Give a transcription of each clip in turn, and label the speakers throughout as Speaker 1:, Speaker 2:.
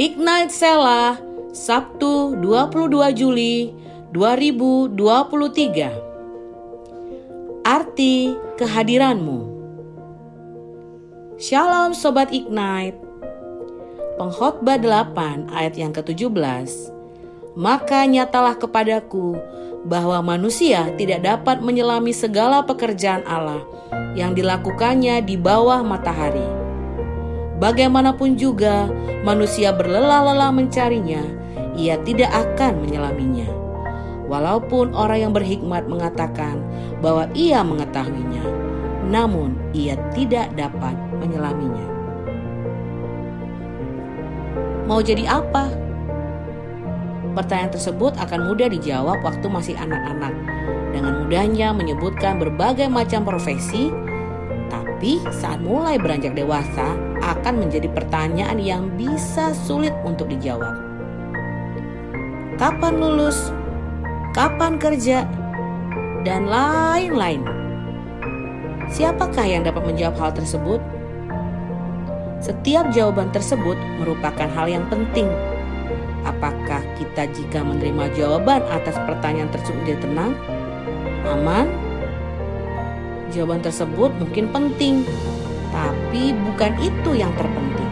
Speaker 1: Ignite Sela, Sabtu 22 Juli 2023. Arti kehadiranmu. Shalom Sobat Ignite. Pengkhotbah 8 ayat yang ke-17. Maka nyatalah kepadaku bahwa manusia tidak dapat menyelami segala pekerjaan Allah yang dilakukannya di bawah matahari Bagaimanapun juga manusia berlelah-lelah mencarinya, ia tidak akan menyelaminya. Walaupun orang yang berhikmat mengatakan bahwa ia mengetahuinya, namun ia tidak dapat menyelaminya. Mau jadi apa? Pertanyaan tersebut akan mudah dijawab waktu masih anak-anak. Dengan mudahnya menyebutkan berbagai macam profesi, tapi saat mulai beranjak dewasa akan menjadi pertanyaan yang bisa sulit untuk dijawab. Kapan lulus? Kapan kerja? Dan lain-lain. Siapakah yang dapat menjawab hal tersebut? Setiap jawaban tersebut merupakan hal yang penting. Apakah kita jika menerima jawaban atas pertanyaan tersebut menjadi tenang, aman, Jawaban tersebut mungkin penting, tapi bukan itu yang terpenting.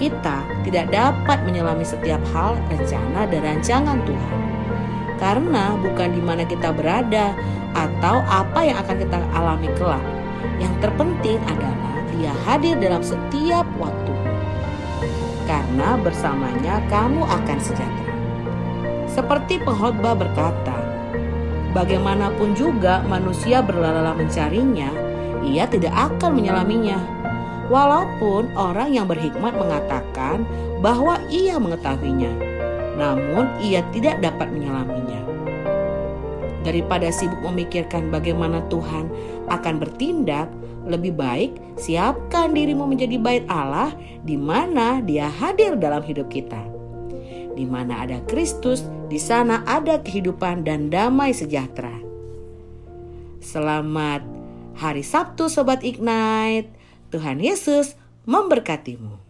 Speaker 1: Kita tidak dapat menyelami setiap hal rencana dan rancangan Tuhan. Karena bukan di mana kita berada atau apa yang akan kita alami kelak. Yang terpenting adalah dia hadir dalam setiap waktu. Karena bersamanya kamu akan sejahtera. Seperti pengkhotbah berkata, Bagaimanapun juga manusia berlala mencarinya, ia tidak akan menyelaminya. Walaupun orang yang berhikmat mengatakan bahwa ia mengetahuinya, namun ia tidak dapat menyelaminya. Daripada sibuk memikirkan bagaimana Tuhan akan bertindak, lebih baik siapkan dirimu menjadi bait Allah di mana Dia hadir dalam hidup kita. Di mana ada Kristus, di sana ada kehidupan dan damai sejahtera. Selamat hari Sabtu Sobat Ignite. Tuhan Yesus memberkatimu.